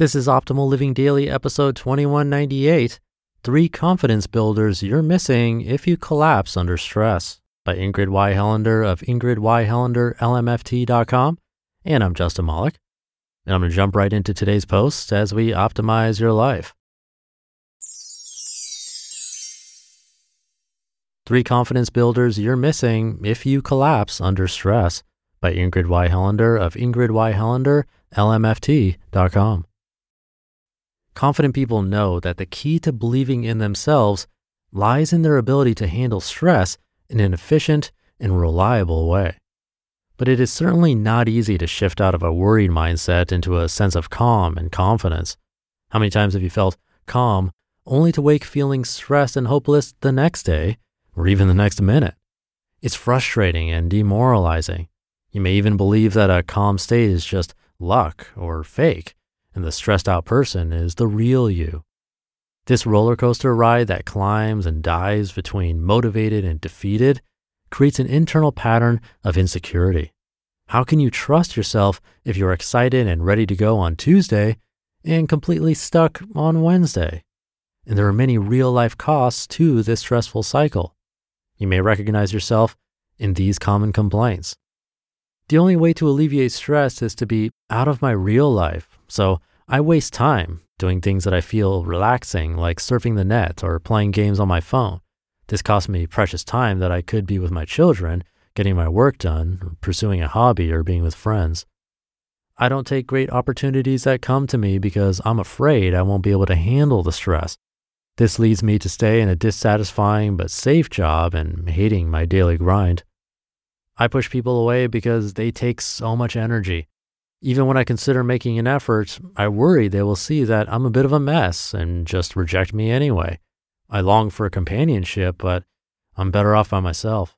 This is Optimal Living Daily, episode 2198 Three Confidence Builders You're Missing If You Collapse Under Stress by Ingrid Y. Helander of IngridYHelanderLMFT.com. And I'm Justin Malik. And I'm going to jump right into today's post as we optimize your life. Three Confidence Builders You're Missing If You Collapse Under Stress by Ingrid Y. Helander of IngridYHelanderLMFT.com. Confident people know that the key to believing in themselves lies in their ability to handle stress in an efficient and reliable way. But it is certainly not easy to shift out of a worried mindset into a sense of calm and confidence. How many times have you felt calm only to wake feeling stressed and hopeless the next day or even the next minute? It's frustrating and demoralizing. You may even believe that a calm state is just luck or fake and the stressed out person is the real you. This roller coaster ride that climbs and dives between motivated and defeated creates an internal pattern of insecurity. How can you trust yourself if you're excited and ready to go on Tuesday and completely stuck on Wednesday? And there are many real life costs to this stressful cycle. You may recognize yourself in these common complaints. The only way to alleviate stress is to be out of my real life so I waste time doing things that I feel relaxing, like surfing the net or playing games on my phone. This costs me precious time that I could be with my children, getting my work done, pursuing a hobby, or being with friends. I don't take great opportunities that come to me because I'm afraid I won't be able to handle the stress. This leads me to stay in a dissatisfying but safe job and hating my daily grind. I push people away because they take so much energy. Even when I consider making an effort, I worry they will see that I'm a bit of a mess and just reject me anyway. I long for companionship, but I'm better off by myself.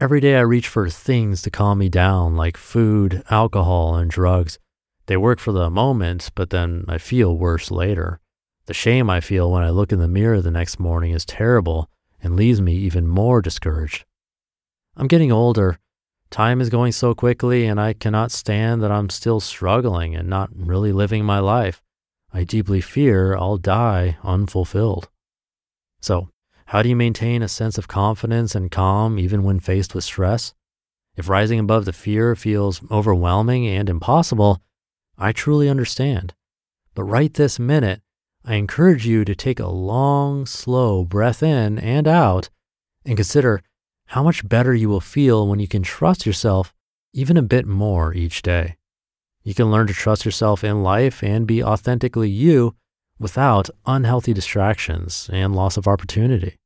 Every day I reach for things to calm me down, like food, alcohol, and drugs. They work for the moment, but then I feel worse later. The shame I feel when I look in the mirror the next morning is terrible and leaves me even more discouraged. I'm getting older Time is going so quickly, and I cannot stand that I'm still struggling and not really living my life. I deeply fear I'll die unfulfilled. So, how do you maintain a sense of confidence and calm even when faced with stress? If rising above the fear feels overwhelming and impossible, I truly understand. But right this minute, I encourage you to take a long, slow breath in and out and consider how much better you will feel when you can trust yourself even a bit more each day. You can learn to trust yourself in life and be authentically you without unhealthy distractions and loss of opportunity.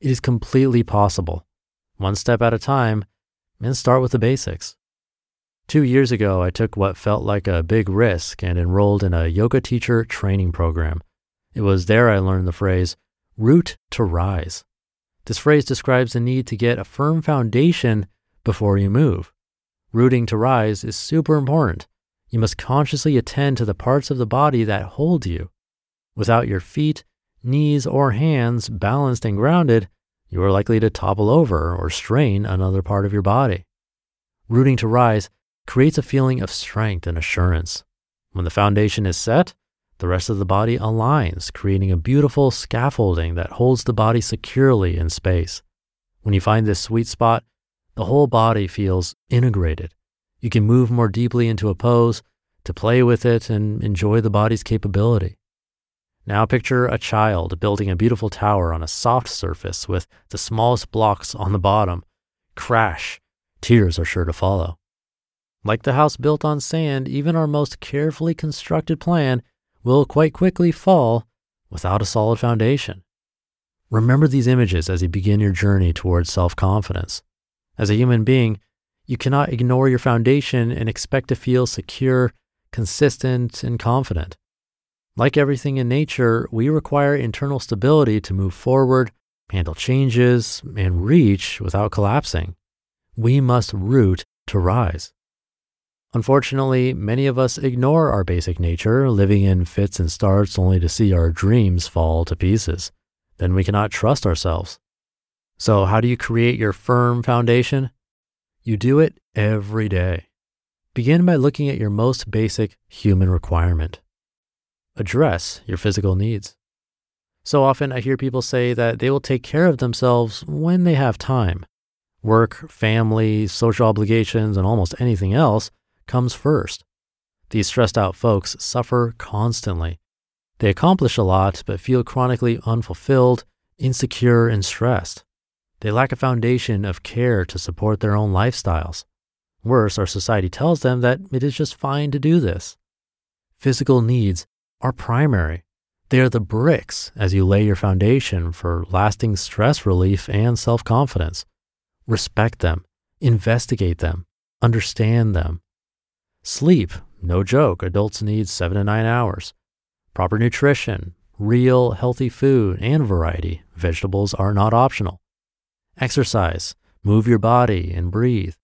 It is completely possible, one step at a time, and start with the basics. Two years ago, I took what felt like a big risk and enrolled in a yoga teacher training program. It was there I learned the phrase, root to rise. This phrase describes the need to get a firm foundation before you move. Rooting to rise is super important. You must consciously attend to the parts of the body that hold you. Without your feet, knees, or hands balanced and grounded, you are likely to topple over or strain another part of your body. Rooting to rise creates a feeling of strength and assurance. When the foundation is set, the rest of the body aligns, creating a beautiful scaffolding that holds the body securely in space. When you find this sweet spot, the whole body feels integrated. You can move more deeply into a pose, to play with it and enjoy the body's capability. Now picture a child building a beautiful tower on a soft surface with the smallest blocks on the bottom. Crash. Tears are sure to follow. Like the house built on sand, even our most carefully constructed plan will quite quickly fall without a solid foundation. Remember these images as you begin your journey towards self confidence. As a human being, you cannot ignore your foundation and expect to feel secure, consistent, and confident. Like everything in nature, we require internal stability to move forward, handle changes, and reach without collapsing. We must root to rise. Unfortunately, many of us ignore our basic nature, living in fits and starts only to see our dreams fall to pieces. Then we cannot trust ourselves. So, how do you create your firm foundation? You do it every day. Begin by looking at your most basic human requirement. Address your physical needs. So often I hear people say that they will take care of themselves when they have time. Work, family, social obligations, and almost anything else comes first. These stressed out folks suffer constantly. They accomplish a lot, but feel chronically unfulfilled, insecure, and stressed. They lack a foundation of care to support their own lifestyles. Worse, our society tells them that it is just fine to do this. Physical needs are primary. They are the bricks as you lay your foundation for lasting stress relief and self confidence. Respect them, investigate them, understand them. Sleep, no joke, adults need seven to nine hours. Proper nutrition, real healthy food, and variety, vegetables are not optional. Exercise, move your body and breathe.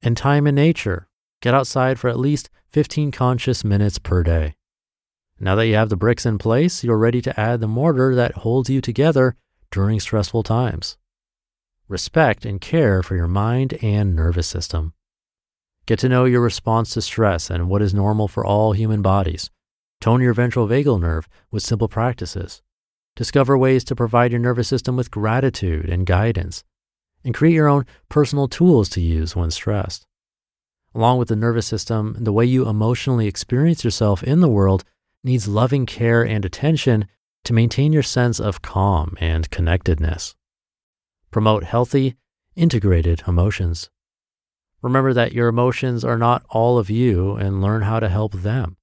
And time in nature, get outside for at least 15 conscious minutes per day. Now that you have the bricks in place, you're ready to add the mortar that holds you together during stressful times. Respect and care for your mind and nervous system. Get to know your response to stress and what is normal for all human bodies. Tone your ventral vagal nerve with simple practices. Discover ways to provide your nervous system with gratitude and guidance, and create your own personal tools to use when stressed. Along with the nervous system, the way you emotionally experience yourself in the world needs loving care and attention to maintain your sense of calm and connectedness. Promote healthy, integrated emotions. Remember that your emotions are not all of you and learn how to help them.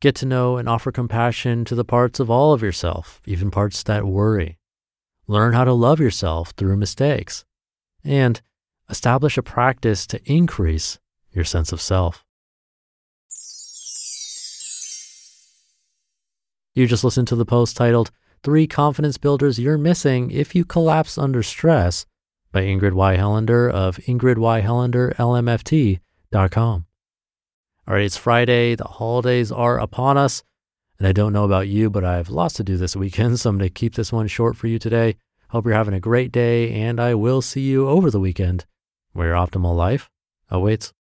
Get to know and offer compassion to the parts of all of yourself, even parts that worry. Learn how to love yourself through mistakes. And establish a practice to increase your sense of self. You just listened to the post titled Three Confidence Builders You're Missing If You Collapse Under Stress by Ingrid Y. Helander of ingridyhelanderlmft.com. All right, it's Friday. The holidays are upon us. And I don't know about you, but I have lots to do this weekend. So I'm going to keep this one short for you today. Hope you're having a great day. And I will see you over the weekend where your optimal life awaits.